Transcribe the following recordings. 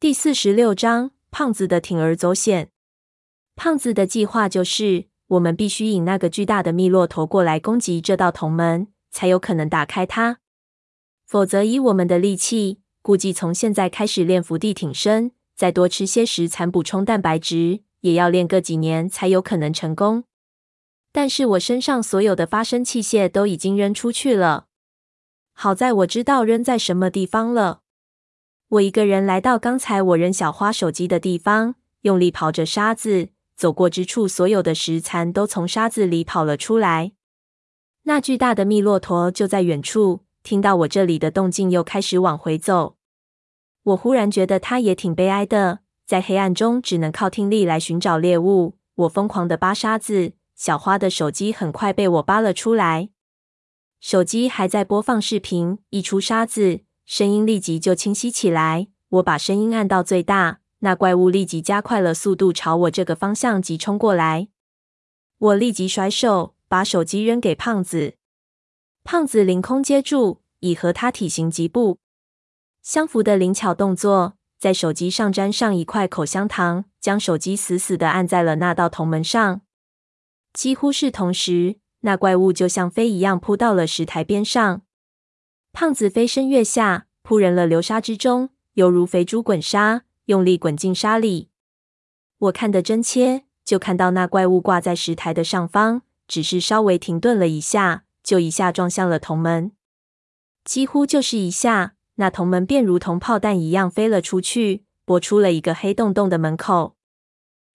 第四十六章，胖子的铤而走险。胖子的计划就是，我们必须引那个巨大的密骆驼过来攻击这道铜门，才有可能打开它。否则，以我们的力气，估计从现在开始练伏地挺身，再多吃些食材补充蛋白质，也要练个几年才有可能成功。但是我身上所有的发声器械都已经扔出去了。好在我知道扔在什么地方了。我一个人来到刚才我扔小花手机的地方，用力刨着沙子，走过之处，所有的石残都从沙子里跑了出来。那巨大的密骆驼就在远处，听到我这里的动静，又开始往回走。我忽然觉得它也挺悲哀的，在黑暗中只能靠听力来寻找猎物。我疯狂地扒沙子，小花的手机很快被我扒了出来。手机还在播放视频，一出沙子，声音立即就清晰起来。我把声音按到最大，那怪物立即加快了速度，朝我这个方向急冲过来。我立即甩手，把手机扔给胖子。胖子凌空接住，以和他体型极不相符的灵巧动作，在手机上沾上一块口香糖，将手机死死地按在了那道铜门上。几乎是同时。那怪物就像飞一样扑到了石台边上，胖子飞身跃下，扑人了流沙之中，犹如肥猪滚沙，用力滚进沙里。我看得真切，就看到那怪物挂在石台的上方，只是稍微停顿了一下，就一下撞向了铜门。几乎就是一下，那铜门便如同炮弹一样飞了出去，拨出了一个黑洞洞的门口。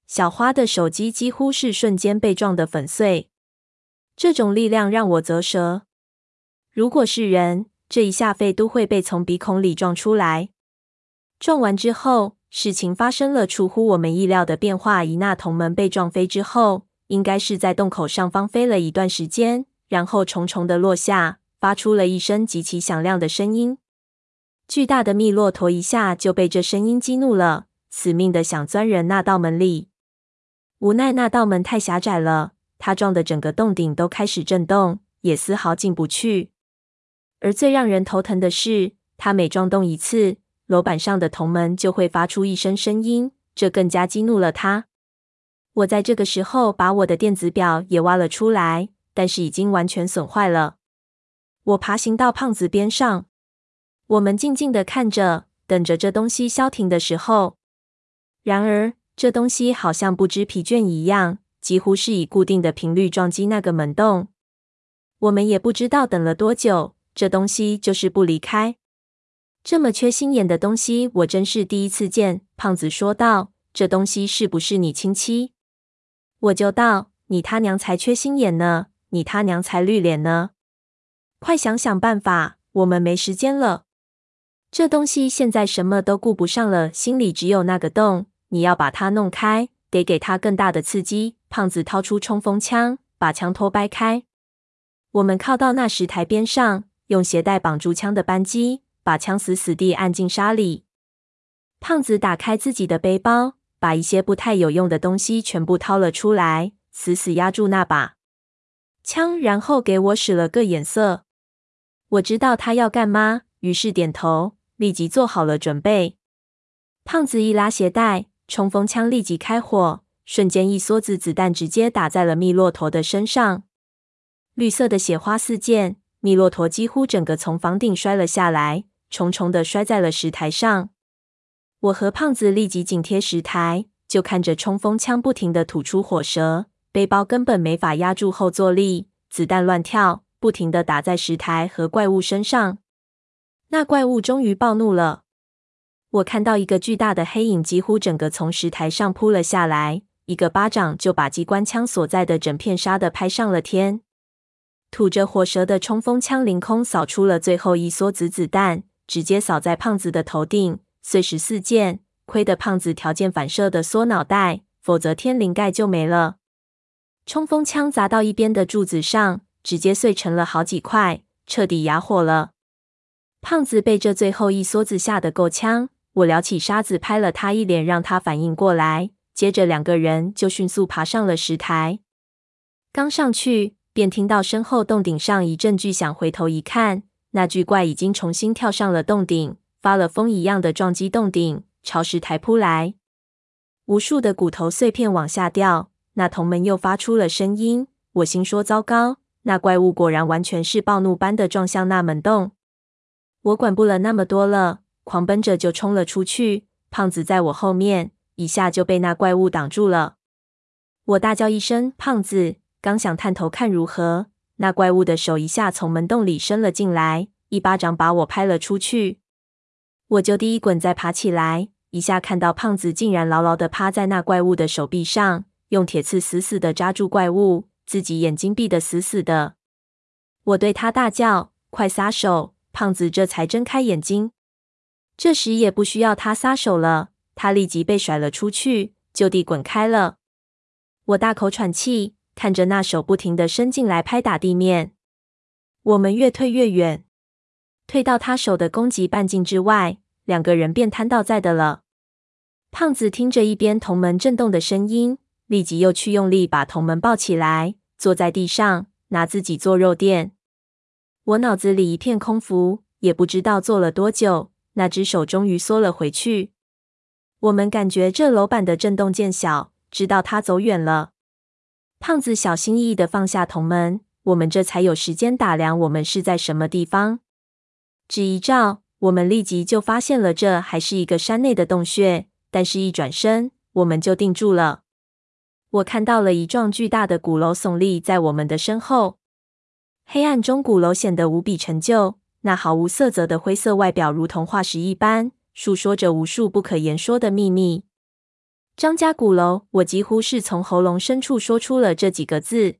小花的手机几乎是瞬间被撞得粉碎。这种力量让我啧舌。如果是人，这一下肺都会被从鼻孔里撞出来。撞完之后，事情发生了出乎我们意料的变化。一那铜门被撞飞之后，应该是在洞口上方飞了一段时间，然后重重的落下，发出了一声极其响亮的声音。巨大的密骆驼一下就被这声音激怒了，死命的想钻人那道门里。无奈那道门太狭窄了。他撞的整个洞顶都开始震动，也丝毫进不去。而最让人头疼的是，他每撞动一次，楼板上的铜门就会发出一声声音，这更加激怒了他。我在这个时候把我的电子表也挖了出来，但是已经完全损坏了。我爬行到胖子边上，我们静静地看着，等着这东西消停的时候。然而，这东西好像不知疲倦一样。几乎是以固定的频率撞击那个门洞，我们也不知道等了多久，这东西就是不离开。这么缺心眼的东西，我真是第一次见。胖子说道：“这东西是不是你亲戚？”我就道：“你他娘才缺心眼呢！你他娘才绿脸呢！快想想办法，我们没时间了。这东西现在什么都顾不上了，心里只有那个洞。你要把它弄开，得给它更大的刺激。”胖子掏出冲锋枪，把枪托掰开。我们靠到那石台边上，用鞋带绑住枪的扳机，把枪死死地按进沙里。胖子打开自己的背包，把一些不太有用的东西全部掏了出来，死死压住那把枪，然后给我使了个眼色。我知道他要干嘛，于是点头，立即做好了准备。胖子一拉鞋带，冲锋枪立即开火。瞬间，一梭子子弹直接打在了密骆驼的身上，绿色的血花四溅，密骆驼几乎整个从房顶摔了下来，重重的摔在了石台上。我和胖子立即紧贴石台，就看着冲锋枪不停的吐出火舌，背包根本没法压住后坐力，子弹乱跳，不停的打在石台和怪物身上。那怪物终于暴怒了，我看到一个巨大的黑影几乎整个从石台上扑了下来。一个巴掌就把机关枪所在的整片沙地拍上了天，吐着火舌的冲锋枪凌空扫出了最后一梭子子弹，直接扫在胖子的头顶，碎石四溅。亏得胖子条件反射的缩脑袋，否则天灵盖就没了。冲锋枪砸到一边的柱子上，直接碎成了好几块，彻底哑火了。胖子被这最后一梭子吓得够呛，我撩起沙子拍了他一脸，让他反应过来。接着，两个人就迅速爬上了石台。刚上去，便听到身后洞顶上一阵巨响。回头一看，那巨怪已经重新跳上了洞顶，发了疯一样的撞击洞顶，朝石台扑来。无数的骨头碎片往下掉，那铜门又发出了声音。我心说：糟糕，那怪物果然完全是暴怒般的撞向那门洞。我管不了那么多了，狂奔着就冲了出去。胖子在我后面，一下就被那怪物挡住了。我大叫一声：“胖子！”刚想探头看如何，那怪物的手一下从门洞里伸了进来，一巴掌把我拍了出去。我就地一滚，再爬起来，一下看到胖子竟然牢牢的趴在那怪物的手臂上，用铁刺死死的扎住怪物，自己眼睛闭得死死的。我对他大叫：“快撒手！”胖子这才睁开眼睛。这时也不需要他撒手了，他立即被甩了出去，就地滚开了。我大口喘气，看着那手不停地伸进来拍打地面。我们越退越远，退到他手的攻击半径之外，两个人便瘫倒在地了。胖子听着一边铜门震动的声音，立即又去用力把铜门抱起来，坐在地上拿自己做肉垫。我脑子里一片空浮，也不知道坐了多久，那只手终于缩了回去。我们感觉这楼板的震动渐小，直到他走远了。胖子小心翼翼地放下铜门，我们这才有时间打量我们是在什么地方。只一照，我们立即就发现了这还是一个山内的洞穴，但是一转身，我们就定住了。我看到了一幢巨大的鼓楼耸立在我们的身后。黑暗中，鼓楼显得无比陈旧。那毫无色泽的灰色外表，如同化石一般，诉说着无数不可言说的秘密。张家鼓楼，我几乎是从喉咙深处说出了这几个字。